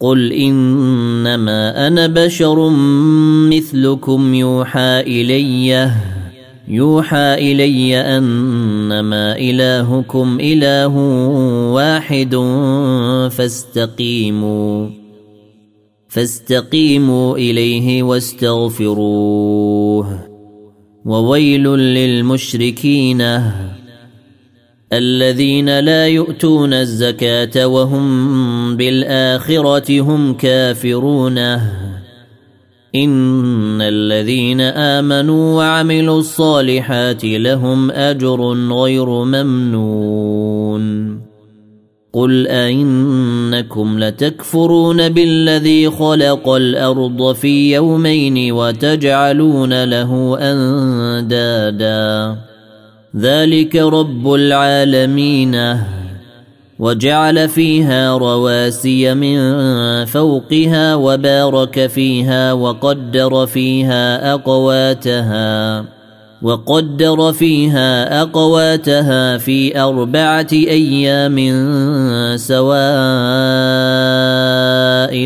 قل انما أنا بشر مثلكم يوحى الي يوحى الي انما الهكم اله واحد فاستقيموا فاستقيموا اليه واستغفروه وويل للمشركين. الذين لا يؤتون الزكاة وهم بالآخرة هم كافرون. إن الذين آمنوا وعملوا الصالحات لهم أجر غير ممنون. قل أئنكم لتكفرون بالذي خلق الأرض في يومين وتجعلون له أندادا. ذلك رب العالمين. وجعل فيها رواسي من فوقها وبارك فيها وقدر فيها أقواتها وقدر فيها أقواتها في أربعة أيام سواء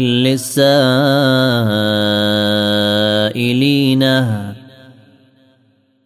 للسائلين.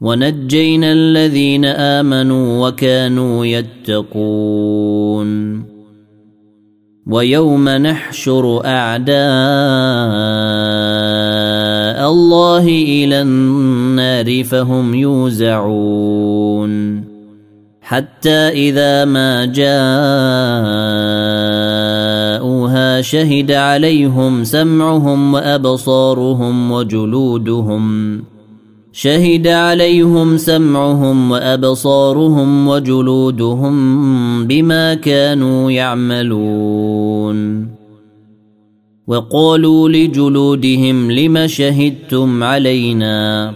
ونجينا الذين آمنوا وكانوا يتقون. ويوم نحشر أعداء الله إلى النار فهم يوزعون. حتى إذا ما جاءوها شهد عليهم سمعهم وأبصارهم وجلودهم شهد عليهم سمعهم وأبصارهم وجلودهم بما كانوا يعملون. وقالوا لجلودهم لم شهدتم علينا؟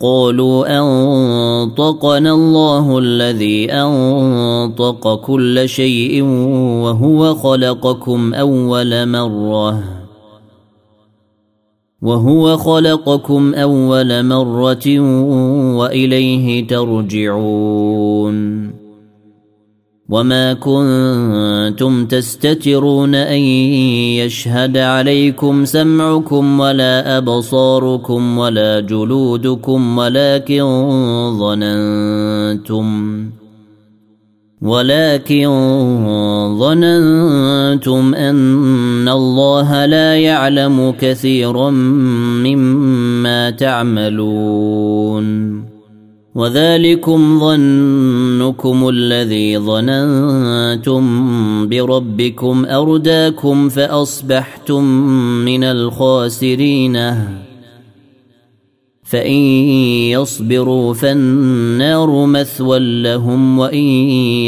قالوا أنطقنا الله الذي أنطق كل شيء وهو خلقكم أول مرة. وهو خلقكم أول مرة وإليه ترجعون. وما كنتم تستترون أن يشهد عليكم سمعكم ولا أبصاركم ولا جلودكم ولكن ظننتم ولكن ظننتم أن الله لا يعلم كثيرا مما تعملون. وذلكم ظنكم الذي ظننتم بربكم أرداكم فأصبحتم من الخاسرين. فإن يصبروا فالنار مثوى لهم وإن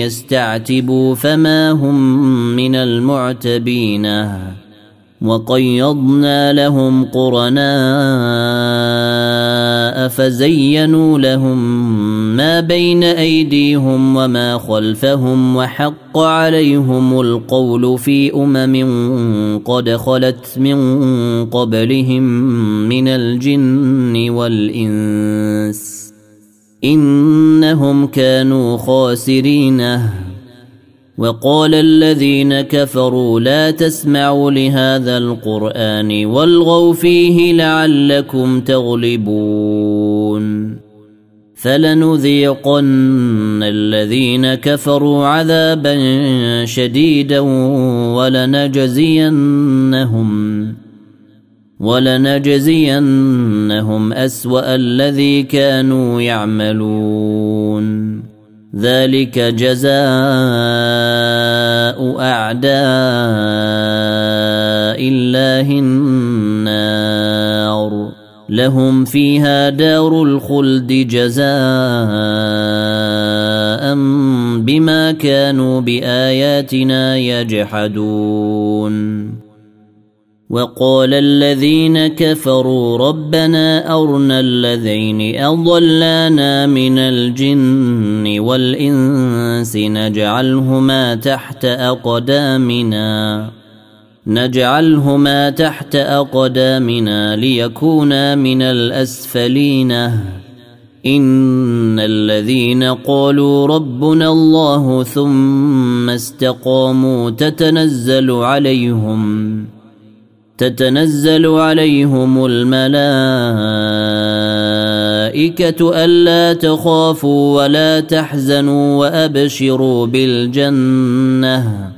يستعتبوا فما هم من المعتبين. وقيضنا لهم قرناء فزينوا لهم ما بين أيديهم وما خلفهم وحق عليهم القول في أمم قد خلت من قبلهم من الجن والإنس إنهم كانوا خاسرين. وقال الذين كفروا لا تسمعوا لهذا القرآن والغوا فيه لعلكم تغلبون. فلنذيقن الذين كفروا عذابا شديدا ولنجزينهم ولنجزينهم أسوأ الذي كانوا يعملون. ذلك جزاء أعداء الله النار. لهم فيها دار الخلد جزاء بما كانوا بآياتنا يجحدون. وقال الذين كفروا ربنا أرنا الذين أضلانا من الجن والإنس نجعلهما تحت أقدامنا. نجعلهما تحت أقدامنا ليكونا من الأسفلين. إن الذين قالوا ربنا الله ثم استقاموا تتنزل عليهم تتنزل عليهم الملائكة ألا تخافوا ولا تحزنوا وأبشروا بالجنة.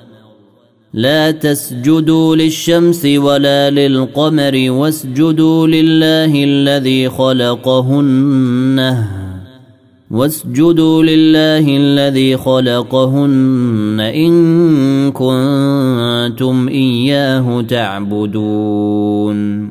لا تسجدوا للشمس ولا للقمر واسجدوا لله الذي خلقهن. واسجدوا لله الذي خلقهن إن كنتم إياه تعبدون.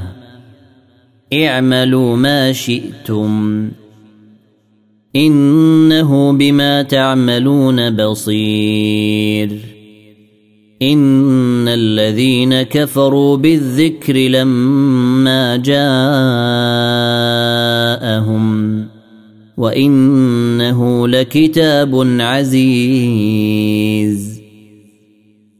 اعملوا ما شئتم. إنه بما تعملون بصير. إن الذين كفروا بالذكر لما جاءهم وإنه لكتاب عزيز.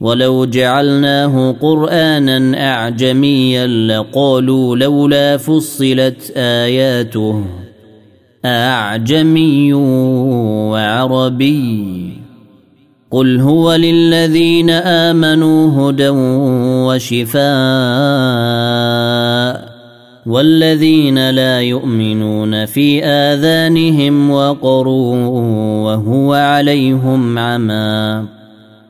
ولو جعلناه قرآنا أعجميا لقالوا لولا فصلت آياته أعجمي وعربي قل هو للذين آمنوا هدى وشفاء والذين لا يؤمنون في آذانهم وقر وهو عليهم عمى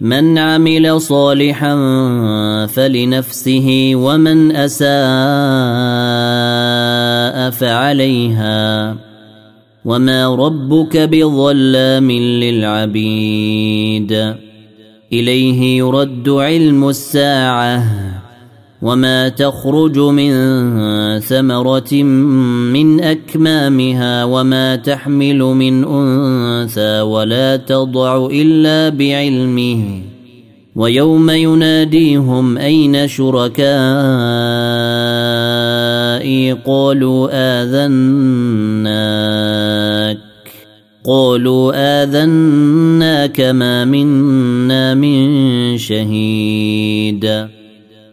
من عمل صالحا فلنفسه ومن أساء فعليها. وما ربك بظلام للعبيد. إليه يرد علم الساعة. وما تخرج من ثمرة من أكمامها وما تحمل من أنثى ولا تضع إلا بعلمه ويوم يناديهم أين شركائي قالوا آذناك قالوا آذناك ما منا من شهيد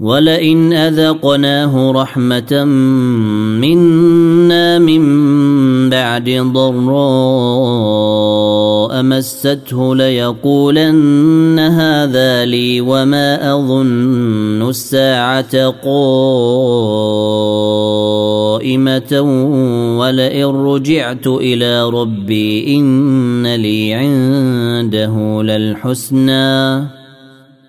ولئن أذقناه رحمة منا من بعد ضراء مسته ليقولن هذا لي وما أظن الساعة قائمة ولئن رجعت إلى ربي إن لي عنده للحسنى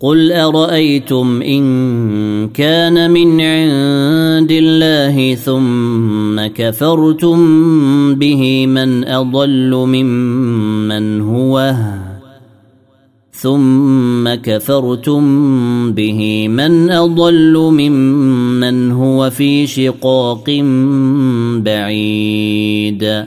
قل ارايتم ان كان من عند الله ثم كفرتم به من اضل ممن هو ثم كفرتم به من اضل ممن هو في شقاق بعيد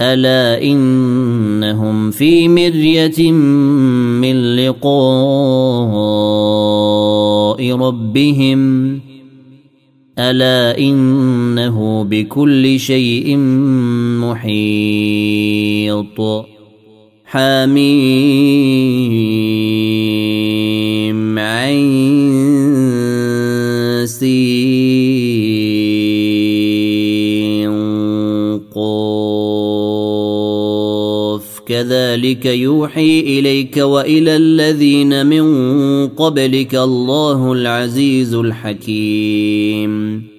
ألا إنهم في مرية من لقاء ربهم؟ ألا إنه بكل شيء محيط؟ حميم عين سين كذلك يوحي إليك وإلى الذين من قبلك الله العزيز الحكيم.